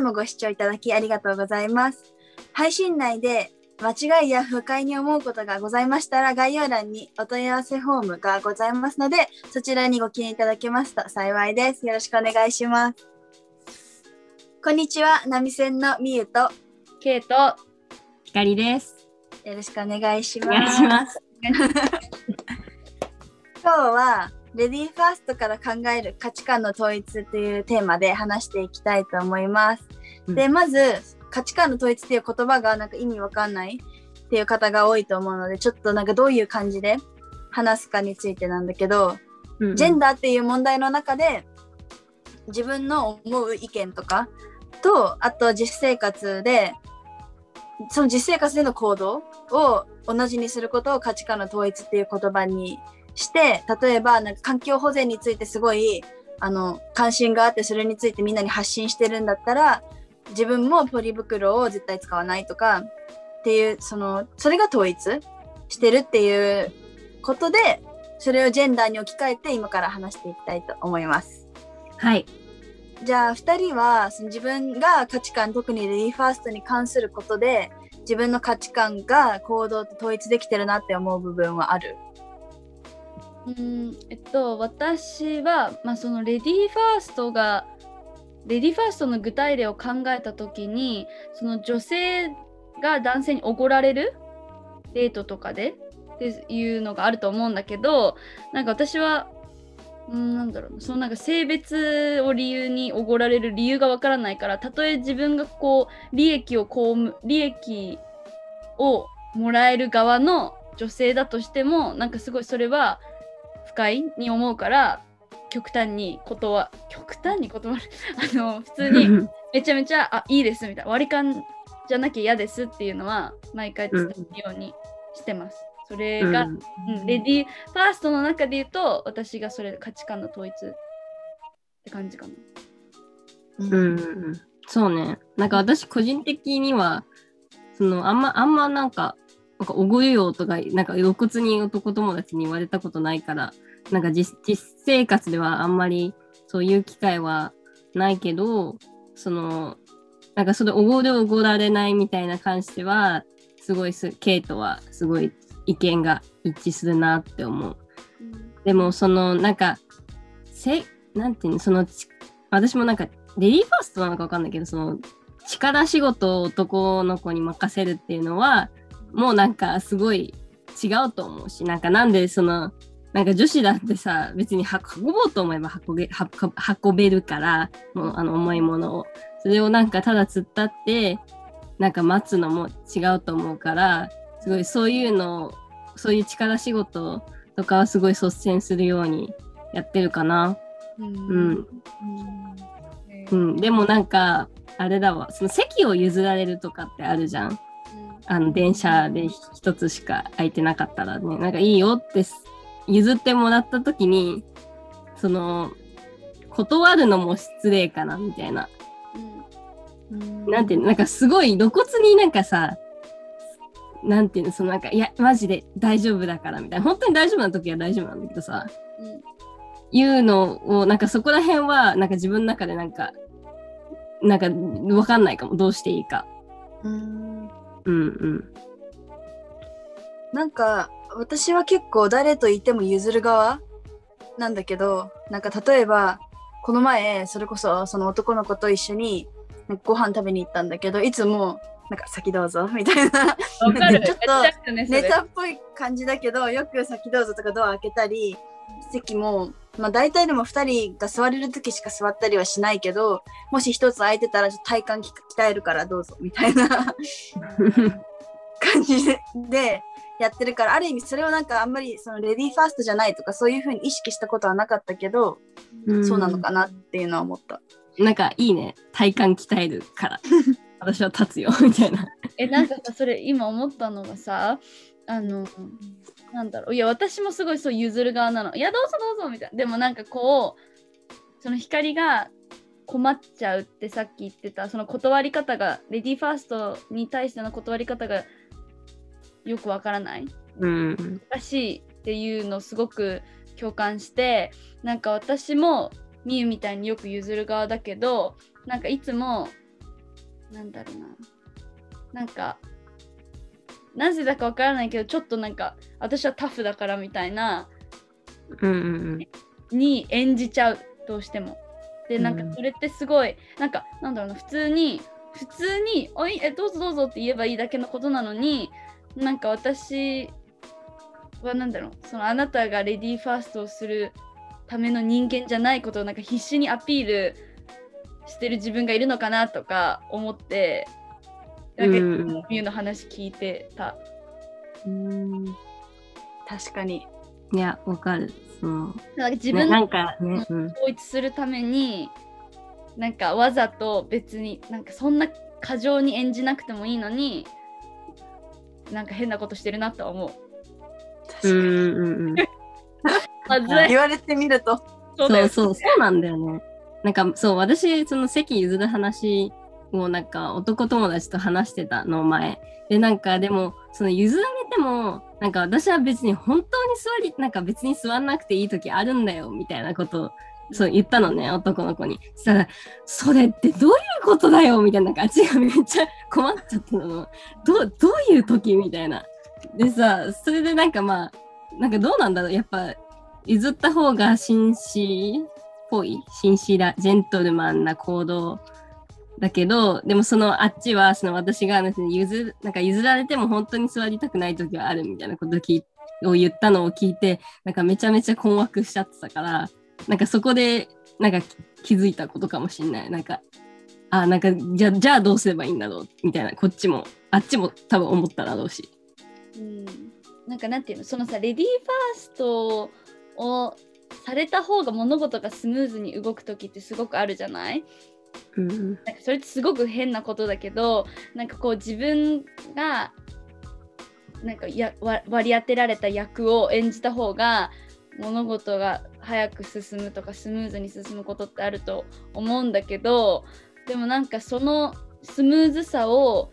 つもご視聴いただきありがとうございます。配信内で間違いや不快に思うことがございましたら概要欄にお問い合わせフォームがございますのでそちらにご記入いただけますと幸いです。よろしくお願いします。こんにちは、波線のみゆとケイト、光です。よろしくお願いします。します。今日はレディーファーストから考える価値観の統一というテーマで話していきたいと思います。うんでまず価値観の統一っていう言葉がなんか意味わかんないっていう方が多いと思うのでちょっとなんかどういう感じで話すかについてなんだけど、ジェンダーっていう問題の中で自分の思う意見とかとあと実生活でその実生活での行動を同じにすることを価値観の統一っていう言葉にして例えばなんか環境保全についてすごいあの関心があってそれについてみんなに発信してるんだったら自分もポリ袋を絶対使わないとかっていうそのそれが統一してるっていうことでそれをジェンダーに置き換えて今から話していきたいと思います。はい。じゃあ2人はその自分が価値観特にレディーファーストに関することで自分の価値観が行動と統一できてるなって思う部分はある？うん、えっと、私は、まあ、そのレディーファーストが、レディーファーストの具体例を考えたときに、その女性が男性におごられるデートとかでっていうのがあると思うんだけど、なんか私は、ん、なんだろうそのなんか性別を理由におごられる理由がわからないからたとえ自分がこう利益をこう利益をもらえる側の女性だとしてもなんかすごいそれは不快に思うから極端に断極端に断る あの普通にめちゃめちゃあいいですみたいな割り勘じゃなきゃ嫌ですっていうのは毎回伝えるようにしてます。それが、うんうん、レディーファーストの中で言うと私がそれ価値観の統一って感じかな。うんうんそうね。なんか私個人的には、そのあんま、あんまなんか、なんかおごるよとか、なんか露骨に男友達に言われたことないから、なんか実生活ではあんまりそういう機会はないけど、その、なんかそれおごるおごられないみたいな関しては、すごいす、ケイトはすごい意見が一致するなって思う。でもそのなんかせなんていうのその私もなんかレディーファーストなのかわかんないけどその力仕事を男の子に任せるっていうのはもうなんかすごい違うと思うしなんかなんでそのなんか女子だってさ別に運ぼうと思えば運べ運運べるからもうあの重いものをそれをなんかただ突っ立ってなんか待つのも違うと思うからすごいそういうのをそういう力仕事とかはすごい率先するようにやってるかな。うんうん。うん、でもなんか、あれだわ、その席を譲られるとかってあるじゃん。あの、電車で一つしか空いてなかったらね、なんかいいよってす譲ってもらった時に、その、断るのも失礼かな、みたいな。なんていうの、なんかすごい露骨になんかさ、なんていうの、そのなんか、いや、マジで大丈夫だからみたいな、本当に大丈夫な時は大丈夫なんだけどさ、いうのを、なんかそこら辺は、なんか自分の中でなんか、なんかわかんないかも、どうしていいか。うんうんうん。なんか私は結構誰といても譲る側なんだけどなんか例えばこの前それこそその男の子と一緒にご飯食べに行ったんだけどいつもなんか先どうぞみたいな。ちょっとネタっぽい感じだけどよく先どうぞとかドア開けたり席もまあ大体でも2人が座れる時しか座ったりはしないけどもし1つ空いてたらちょっと体幹鍛えるからどうぞみたいな感じででやってるからある意味それをなんかあんまりそのレディーファーストじゃないとかそういうふうに意識したことはなかったけど、そうなのかなっていうのは思った。なんかいいね。体幹鍛えるから。私は立つよ、みたいな。え、なんかさ、それ今思ったのがさ、あの、なんだろう、いや、私もすごいそう譲る側なの。いや、どうぞどうぞみたいな。でもなんかこう、その光が困っちゃうってさっき言ってた、その断り方が、レディーファーストに対しての断り方がよくわからない？うん。難しいっていうのすごく共感してなんか私もみゆみたいによく譲る側だけどなんかいつもなんだろうななんかなぜだかわからないけどちょっとなんか私はタフだからみたいな、うんうんに演じちゃうどうしても。でなんかそれってすごい、うん、なんかなんだろうな普通に普通に「おいえどうぞどうぞ」って言えばいいだけのことなのになんか私はなんだろうそのあなたがレディーファーストをするための人間じゃないことをなんか必死にアピールしてる自分がいるのかなとか思ってなんかミュの話聞いてた。うん確かに。いやわかる。うん、なんか自分なんか、ね、統一するために、なんかわざと別になんかそんな過剰に演じなくてもいいのになんか変なことしてるなとは思う。うんうんうん、言われてみると。そうそうそうなんだよね。なんかそう私その席譲る話をなんか男友達と話してたの前。でなんかでもその譲られてもなんか私は別に本当に座りなんか別に座んなくていい時あるんだよみたいなことをそう言ったのね男の子に。そしたら「それってどういうことだよ」みたいな感じがめっちゃ困っちゃったの。どどういう時みたいな。でさそれでなんかまあなんかどうなんだろう。やっぱ譲った方が紳士っぽい紳士らジェントルマンな行動だけど、でもそのあっちは、その私が譲なんか譲られても本当に座りたくない時はあるみたいなことを言ったのを聞いて、なんかめちゃめちゃ困惑しちゃってたから、なんかそこでなんか気づいたことかもしんない。なんか、あ、なんかじゃじゃあどうすればいいんだろうみたいな、こっちも、あっちも多分思っただろうし。うん、なんかなんていうの、そのさ、レディーファーストをされた方が物事がスムーズに動く時ってすごくあるじゃない？うん、なんかそれってすごく変なことだけどなんかこう自分がなんかや割り当てられた役を演じた方が物事が早く進むとかスムーズに進むことってあると思うんだけどでもなんかそのスムーズさを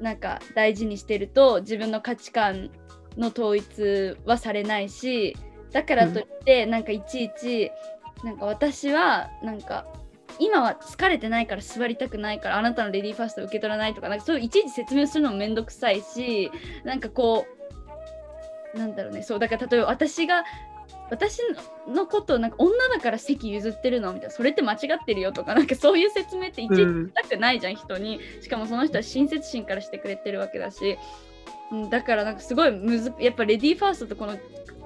なんか大事にしてると自分の価値観の統一はされないしだからといってなんかいちいちなんか私はなんか今は疲れてないから座りたくないからあなたのレディーファースト受け取らないとかなんかそういういちいち説明するのもめんどくさいしなんかこうなんだろうね。そうだから例えば私が私のことなんか女だから席譲ってるのみたいなそれって間違ってるよとかなんかそういう説明っていちいちしたくないじゃん、うん、人に。しかもその人は親切心からしてくれてるわけだし、だからなんかすごいむずやっぱレディーファーストとこの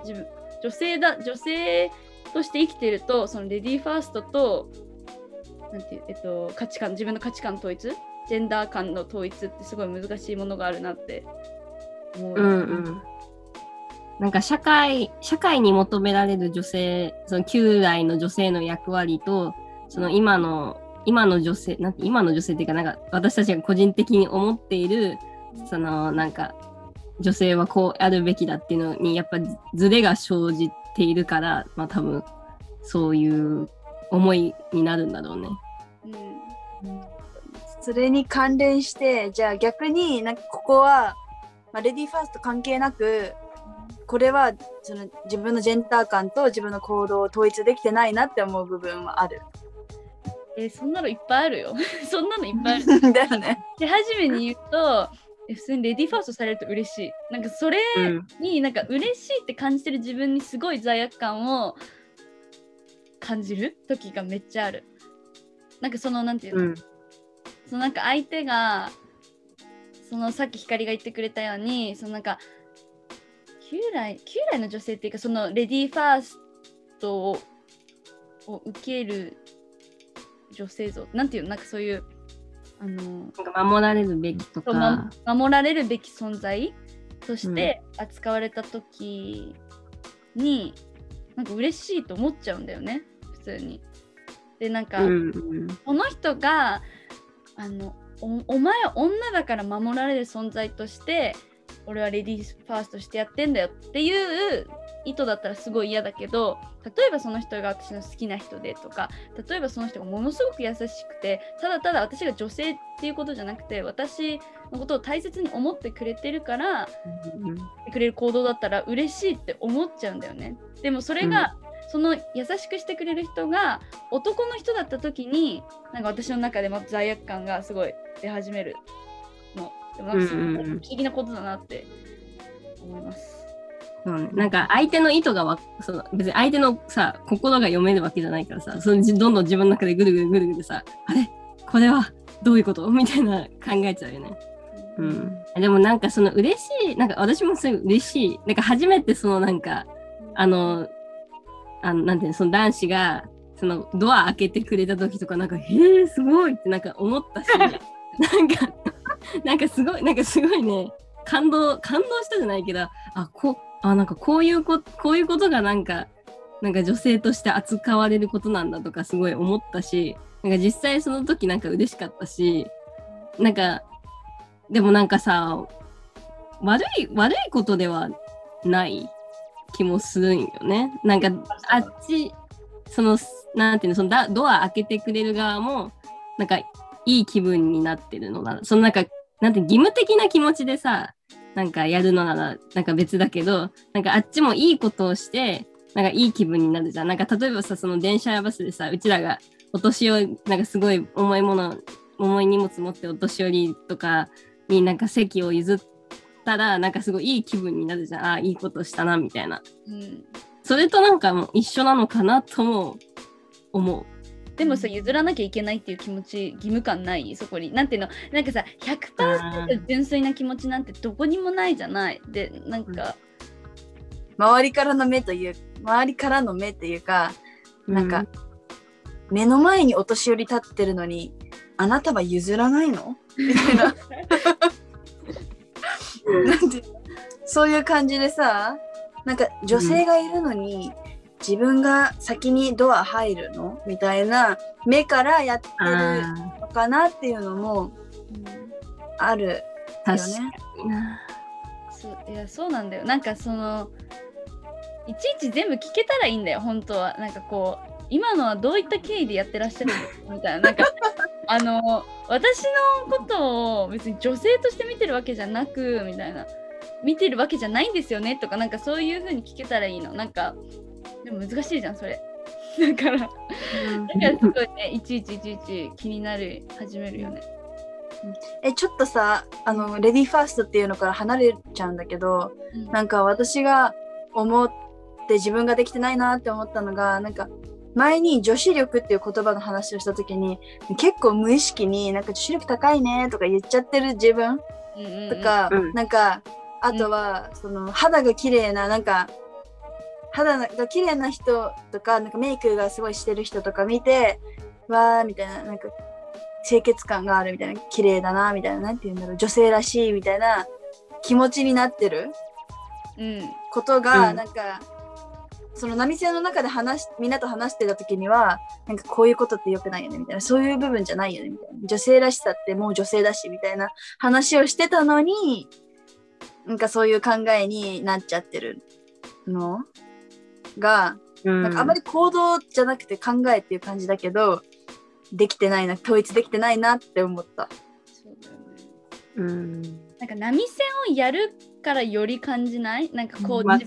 自分女性だ女性として生きてるとそのレディーファーストとなんていうえっと、価値観自分の価値観統一？ジェンダー感の統一ってすごい難しいものがあるなって思う。うんうんなんか社会社会に求められる女性その旧来の女性の役割とその今の今の女性なんて今の女性っていうかなんか私たちが個人的に思っているそのなんか女性はこうあるべきだっていうのにやっぱズレが生じているからまあ多分そういう思いになるんだろうね。それに関連してじゃあ逆になんかここは、まあ、レディーファースト関係なくこれはその自分のジェンダー感と自分の行動を統一できてないなって思う部分はある。えー、そんなのいっぱいあるよ。そんなのいっぱいある。だよね。で初めに言うと普通にレディーファーストされると嬉しい。なんかそれになんか嬉しいって感じてる自分にすごい罪悪感を感じる時がめっちゃある。なんかそのなんていうの、うん、そのなんか相手がそのさっき光が言ってくれたようにそのなんか旧来旧来の女性っていうかそのレディーファーストをを受ける女性像なんていうの？なんかそういうあの守られるべきとか、ま、守られるべき存在として扱われた時に、うん、なんか嬉しいと思っちゃうんだよね普通に。でなんか、うんうん、この人があのお前は女だから守られる存在として俺はレディーファーストしてやってんだよっていう意図だったらすごい嫌だけど例えばその人が私の好きな人でとか例えばその人がものすごく優しくてただただ私が女性っていうことじゃなくて私のことを大切に思ってくれてるから、うん、くれる行動だったら嬉しいって思っちゃうんだよね。でもそれが、その優しくしてくれる人が男の人だった時になんか私の中でも罪悪感がすごい出始めるの。でもなんかすごい不思議なことだなって思います。うん、なんか相手の意図がわその別に相手のさ心が読めるわけじゃないからさそのどんどん自分の中でぐるぐるぐるぐるさあれ？これは？どういうこと？みたいな考えちゃうよね。うん、でもなんかその嬉しいなんか私もすごい嬉しい。なんか初めてそのなんかあのあのなんていうのその男子がそのドア開けてくれた時とかなんかへえすごいってなんか思ったし なんかなんかすごいなんかすごいね感動感動したじゃないけどあこあなんかこういうここういうことがなんかなんか女性として扱われることなんだとかすごい思ったしなんか実際その時なんか嬉しかったしなんかでもなんかさ悪い悪いことではない気もするんよね。なんかあっちそのなんていうのそのドア開けてくれる側もなんかいい気分になってるのなそのなんかなんて義務的な気持ちでさなんかやるのならなんか別だけどなんかあっちもいいことをしてなんかいい気分になるじゃん。なんか例えばさその電車やバスでさうちらがお年寄りなんかすごい重いもの重い荷物持ってお年寄りとかになんか席を譲ったらなんかすごいいい気分になるじゃん。ああいいことしたなみたいな、うん、それとなんかもう一緒なのかなとも思う。でもさ譲らなきゃいけないっていう気持ち義務感ない？そこに。なんていうの？なんかさ100%純粋な気持ちなんてどこにもないじゃない。でなんか、うん、周りからの目という周りからの目っていうかなんか、うん、目の前にお年寄り立ってるのにあなたは譲らないの？みたいな なんてそういう感じでさなんか女性がいるのに、自分が先にドア入るの？みたいな目からやってるのかなっていうのもあるよね。そういやそうなんだよ。なんかそのいちいち全部聞けたらいいんだよ本当は。なんかこう今のはどういった経緯でやってらっしゃるんですかみたいな。なんかあの私のことを別に女性として見てるわけじゃなくみたいな見てるわけじゃないんですよねとかなんかそういう風に聞けたらいいの。なんかでも難しいじゃんそれ。だから、だからすごいねいちいちいちいち気になる始めるよね。えちょっとさあのレディーファーストっていうのから離れちゃうんだけど、うん、なんか私が思って自分ができてないなって思ったのがなんか前に女子力っていう言葉の話をした時に結構無意識になんか女子力高いねとか言っちゃってる自分とか、うんうん、なんかあとは、その肌が綺麗ななんか肌が綺麗な人とかなんかメイクがすごいしてる人とか見てわーみたいななんか清潔感があるみたいな綺麗だなみたいななんて言うんだろう女性らしいみたいな気持ちになってる、うん、ことが、なんかその波線の中で話みんなと話してた時にはなんかこういうことって良くないよねみたいなそういう部分じゃないよねみたいな女性らしさってもう女性だしみたいな話をしてたのになんかそういう考えになっちゃってるの？が、うん、なんかあまり行動じゃなくて考えっていう感じだけどできてないな統一できてないなって思った。そうだよね。うん。なんか波線をやるからより感じない？なんかこうなんか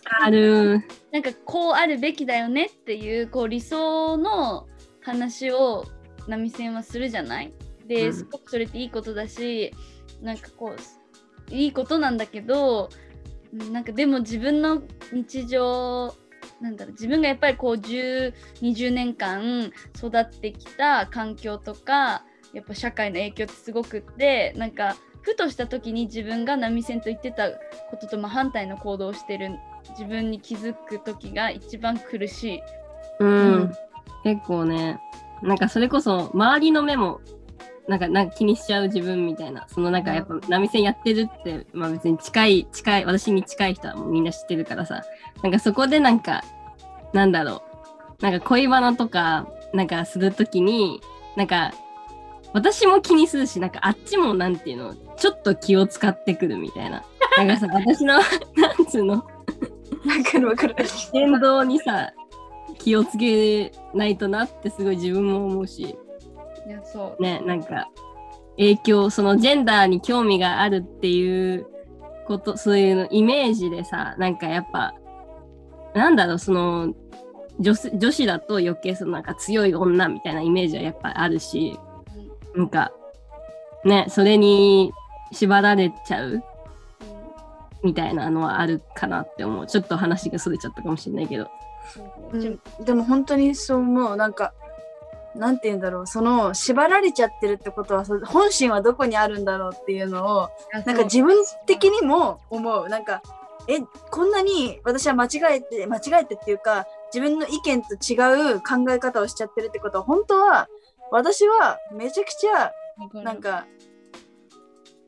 こうあるべきだよねっていうこう理想の話を波線はするじゃない？で、すごくそれっていいことだしなんかこういいことなんだけどなんかでも自分の日常なんだろう自分がやっぱりこう1020年間育ってきた環境とかやっぱ社会の影響ってすごくってなんかふとした時に自分が波線と言ってたことと真反対の行動をしてる自分に気づく時が一番苦しい。うん、うん、結構ねなんかそれこそ周りの目もなんかなんか気にしちゃう自分みたいなそのなんかやっぱ波線やってるって、まあ、別に近い近い私に近い人はもうみんな知ってるからさ。なんかそこでなんかなんだろう。なんか恋バナとかなんかするときになんか私も気にするしなんかあっちもなんていうのちょっと気を使ってくるみたいな。なんかさ、私の、なんつうの、わかるわかる。言動にさ、気をつけないとなってすごい自分も思うし。いや、そう。ね、なんか、影響、そのジェンダーに興味があるっていうこと、そういうのイメージでさ、なんかやっぱ、なんだろう、その、女女子だと余計そのなんか強い女みたいなイメージはやっぱあるし、なんかねそれに縛られちゃう？みたいなのはあるかなって思う。ちょっと話がそれちゃったかもしれないけど、うん、でも本当にそう思う。なんかなんて言うんだろう。その縛られちゃってるってことは本心はどこにあるんだろうっていうのをなんか自分的にも思う。なんかえこんなに私は間違えて間違えてっていうか自分の意見と違う考え方をしちゃってるってことは本当は私はめちゃくちゃなんか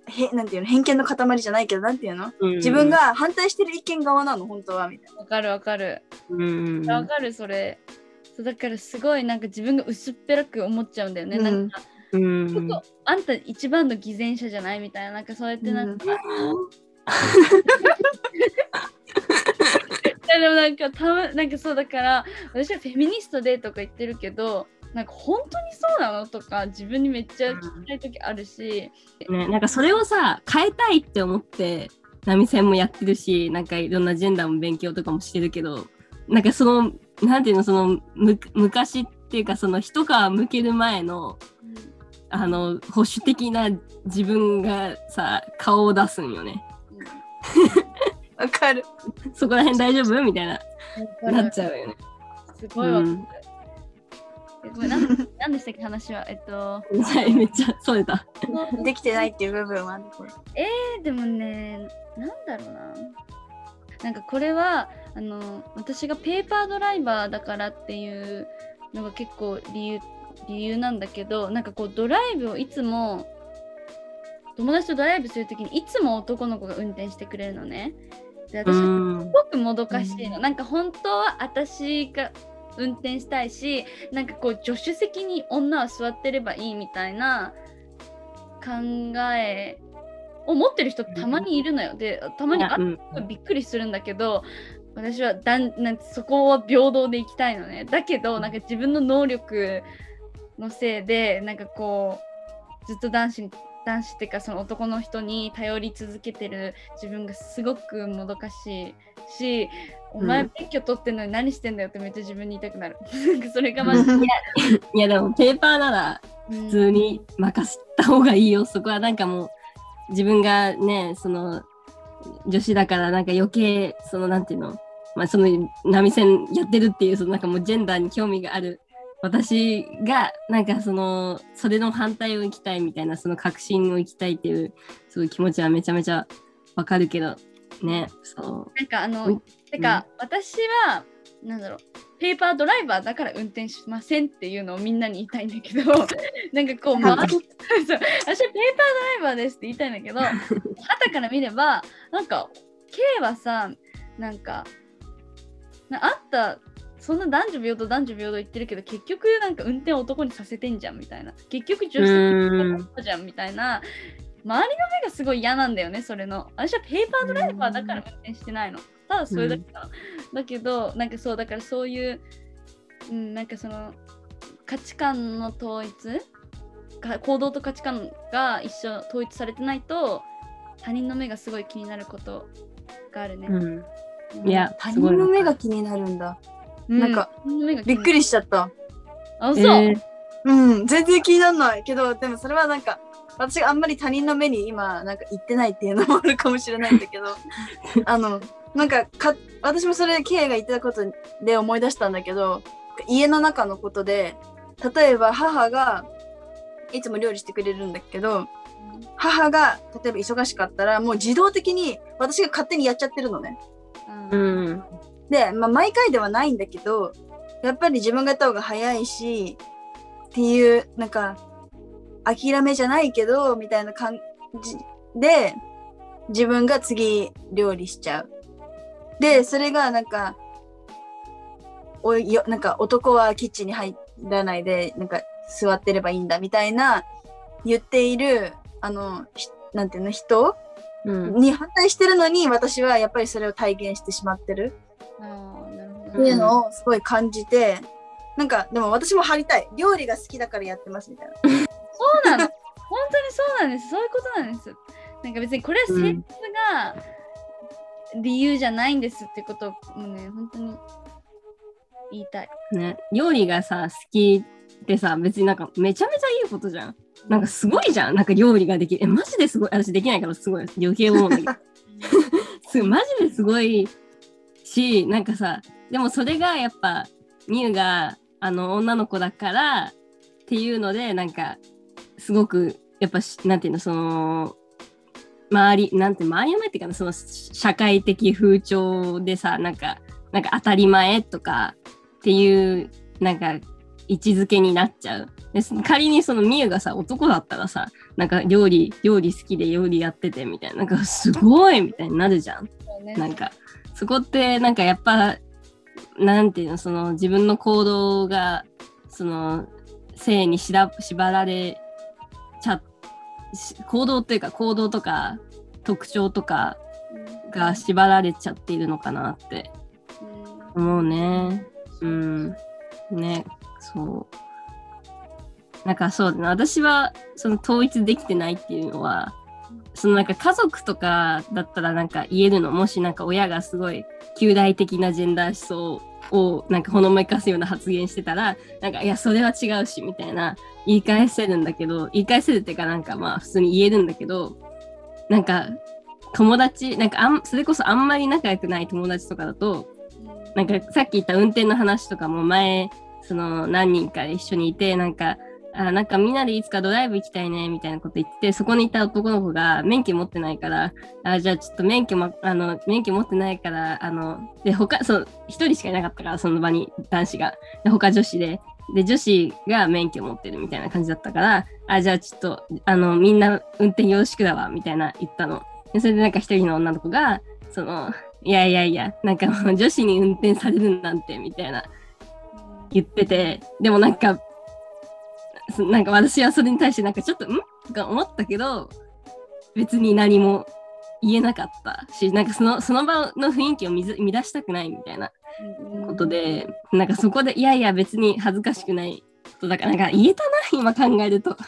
へなんていうの偏見の塊じゃないけどなんていうの、うん、自分が反対してる意見側なの本当はみたいな。わかるわかる。わ、かるそれ。そうだからすごいなんか自分が薄っぺらく思っちゃうんだよね。うん、なんか、うん、あんた一番の偽善者じゃない？みたいななんかそうやってなんか。でもなんかたまなんかそうだから私はフェミニストでとか言ってるけどなんか本当にそうなのとか自分にめっちゃ聞きたい時あるし、うん、ね、なんかそれをさ変えたいって思って波線もやってるしなんかいろんなジェンダーも勉強とかもしてるけどなんかそのなんていうのその昔っていうかその一皮むける前の、うん、あの保守的な自分がさ顔を出すんよね。わ、うん、かる。そこら辺大丈夫？みたいななっちゃうよね。すごいわかる。ごめん、なんでしたっけ話は？えっと。はい、めっちゃそれた。できてないっていう部分は、えー、でもね、なんだろうな。なんかこれはあの私がペーパードライバーだからっていうのが結構理由理由なんだけどなんかこうドライブをいつも友達とドライブするときにいつも男の子が運転してくれるのね。で私すごくもどかしいの。なんか本当は私が運転したいしなんかこう助手席に女は座ってればいいみたいな考えを持ってる人たまにいるのよ。でたまにあっびっくりするんだけど私はだんなんそこは平等でいきたいのね。だけどなんか自分の能力のせいでなんかこうずっと男子男子っていうかその男の人に頼り続けてる自分がすごくもどかしいしお前免許取ってんのに何してんだよってめっちゃ自分に言いたくなる。それがマジで。いやでもペーパーなら普通に任せた方がいいよ。そこはなんかもう自分がね、その女子だからなんか余計そのなんていうの、まあその波線やってるっていうそのなんかもうジェンダーに興味がある私がなんかそのそれの反対を行きたいみたいなその確信を行きたいっていうそういう気持ちはめちゃめちゃわかるけどね。そう。なんかあのてか、うん、私はなんだろうペーパードライバーだから運転しませんっていうのをみんなに言いたいんだけど なんかこう回私はペーパードライバーですって言いたいんだけどはたから見ればなんか K はさなんかあったそんな男女平等男女平等言ってるけど結局なんか運転男にさせてんじゃんみたいな。結局女性じゃんみたいな。周りの目がすごい嫌なんだよねそれの。私はペーパードライバーだから運転してないの。ただそれだけだ、うん、だけどなんかそうだからそういう、うん、なんかその価値観の統一行動と価値観が一緒統一されてないと他人の目がすごい気になることがあるね、うん、いや他人の目が気になるんだ、うん、なんかびっくりしちゃった。あそう、えー、うん。全然気にならないけどでもそれはなんか私があんまり他人の目に今なんか言ってないっていうのもあるかもしれないんだけど あのなんかか私もそれ K が言ってたことで思い出したんだけど家の中のことで例えば母がいつも料理してくれるんだけど母が例えば忙しかったらもう自動的に私が勝手にやっちゃってるのね。うん、で、まあ、毎回ではないんだけどやっぱり自分がやった方が早いしっていうなんか諦めじゃないけどみたいな感じで自分が次料理しちゃう。でそれがなんかおよなんか男はキッチンに入らないでなんか座ってればいいんだみたいな言っているあのなんていうの人、うん、に反対してるのに私はやっぱりそれを体現してしまってるっていうのをすごい感じて、なんかでも私も張りたい料理が好きだからやってますみたいなそうなの本当にそうなんですそういうことなんですなんか別にこれは生活が理由じゃないんですってことをもうね本当に言いたい。ね、料理がさ好きってさ別になんかめちゃめちゃいいことじゃん。なんかすごいじゃん。なんか料理ができる。え、マジですごい。私できないからすごい。余計思うんだけど。すマジですごいし、なんかさ、でもそれがやっぱ、ミュウがあの女の子だからっていうので、なんか、すごく、やっぱ、なんていうの、その、周り、なんて、周りの前っていうかな、その社会的風潮でさ、なんか、なんか当たり前とかっていう、なんか、位置づけになっちゃう。で仮にそのみゆがさ男だったらさなんか料理料理好きで料理やっててみたいななんかすごいみたいになるじゃん。ね、なんかそこってなんかやっぱなんていうのその自分の行動がその性にしら縛られちゃ行動っていうか行動とか特徴とかが縛られちゃっているのかなって思うね。うん。ね、そう。なんかそうだな私はその統一できてないっていうのはそのなんか家族とかだったらなんか言えるのもしなんか親がすごい旧大的なジェンダー思想をなんかほのめかすような発言してたらなんかいやそれは違うしみたいな言い返せるんだけど言い返せるっていうかなんかまあ普通に言えるんだけどなんか友達なんかあんそれこそあんまり仲良くない友達とかだとなんかさっき言った運転の話とかも前その何人か一緒にいてなんかあなんかみんなでいつかドライブ行きたいねみたいなこと言ってそこにいた男の子が免許持ってないからあじゃあちょっと免許もあの免許持ってないからあので他そう1人しかいなかったからその場に男子が。で他女子で。で女子が免許持ってるみたいな感じだったからあじゃあちょっとあのみんな運転よろしくだわみたいな言ったの。でそれでなんか一人の女の子がそのいやいやいやなんか女子に運転されるなんてみたいな言っててでもなんか なんか私はそれに対してなんかちょっとん？とか思ったけど別に何も言えなかったしなんかそのその場の雰囲気を乱したくないみたいなことで、うん、なんかそこでいやいや別に恥ずかしくないことだからなんか言えたな今考えると。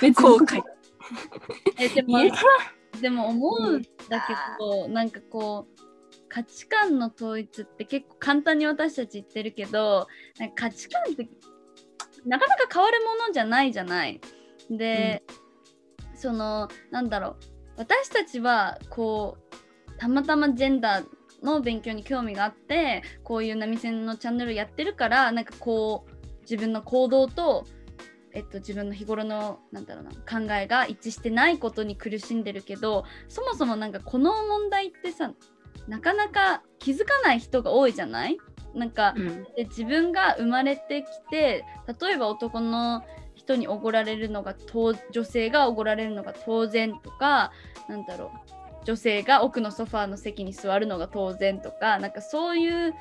別に後悔。えでもでも思うんだけど、うん、なんかこう価値観の統一って結構簡単に私たち言ってるけどなんか価値観ってなかなか変わるものじゃないじゃない。で、うん、そのなんだろう私たちはこうたまたまジェンダーの勉強に興味があってこういう波線のチャンネルやってるからなんかこう自分の行動と、えっと、自分の日頃のなんだろうな考えが一致してないことに苦しんでるけどそもそもなんかこの問題ってさなかなか気づかない人が多いじゃない？なんか、うん、で自分が生まれてきて例えば男の人におごられるのが女性がおごられるのが当然とかなんだろう女性が奥のソファーの席に座るのが当然とかなんかそういう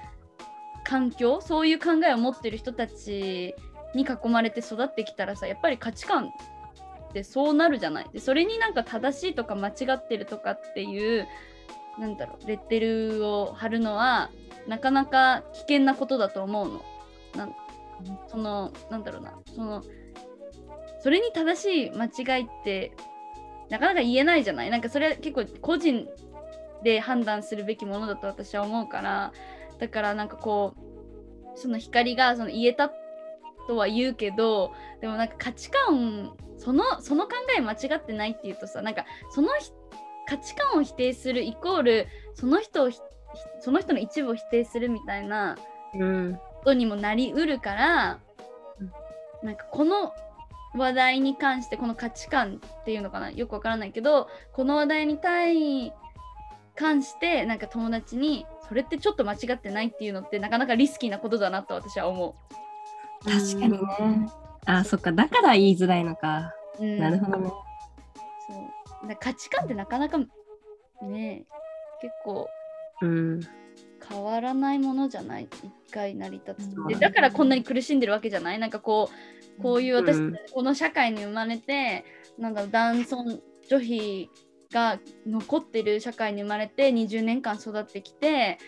環境そういう考えを持ってる人たちに囲まれて育ってきたらさやっぱり価値観ってそうなるじゃない？でそれになんか正しいとか間違ってるとかっていうなんだろうレッテルを貼るのはなかなか危険なことだと思うの。なそのなんだろうな。そのそれに正しい間違いってなかなか言えないじゃない。なんかそれは結構個人で判断するべきものだと私は思うから。だからなんかこうその光がその言えたとは言うけどでもなんか価値観そのその考え間違ってないっていうとさなんかその人価値観を否定するイコールその人をその人の一部を否定するみたいなことにもなりうるから、うん、なんかこの話題に関してこの価値観っていうのかな？よくわからないけどこの話題に対関してなんか友達にそれってちょっと間違ってないっていうのってなかなかリスキーなことだなと私は思う。確かにね。あそっかだから言いづらいのか。うん、なるほどね。価値観ってなかなかね結構うん、変わらないものじゃない？一回成り立つでだからこんなに苦しんでるわけじゃない？なんかこうこういう私、うん、この社会に生まれてなんだろう男尊女卑が残ってる社会に生まれて20年間育ってきて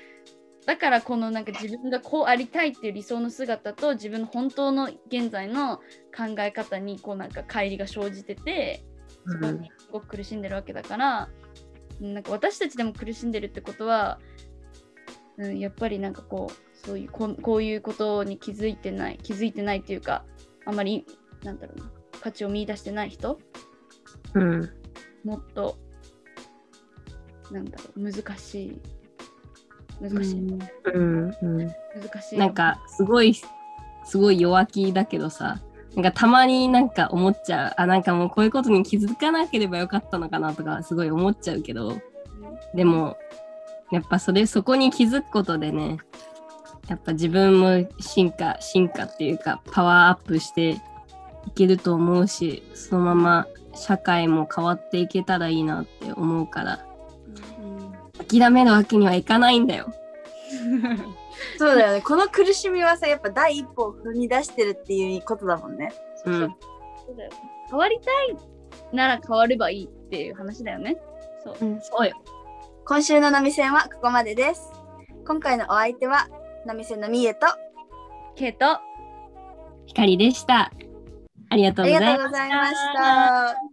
だからこのなんか自分がこうありたいっていう理想の姿と自分の本当の現在の考え方にこうなんか乖離が生じててそこにすごく苦しんでるわけだから、なんか私たちでも苦しんでるってことはうん、やっぱりなんかこうそういうここういうことに気づいてない気づいてないっていうかあんまりなんだろうな価値を見出してない人、うん、もっとなんだろう難しい難しい、うん。うん。うん、難しい。なんかすごいすごい弱気だけどさなんかたまになんか思っちゃうあなんかもうこういうことに気づかなければよかったのかなとかすごい思っちゃうけど。でもやっぱそれそこに気づくことでねやっぱ自分も進化進化っていうかパワーアップしていけると思うしそのまま社会も変わっていけたらいいなって思うから、うん、諦めるわけにはいかないんだよ。そうだよねこの苦しみはさやっぱ第一歩を踏み出してるっていうことだもんね。うん、そうだよ変わりたいなら変わればいいっていう話だよね。そう,、うん、そうよ。今週の波線はここまでです。今回のお相手は波線のみえとけいとひかりでした。ありがとうございました。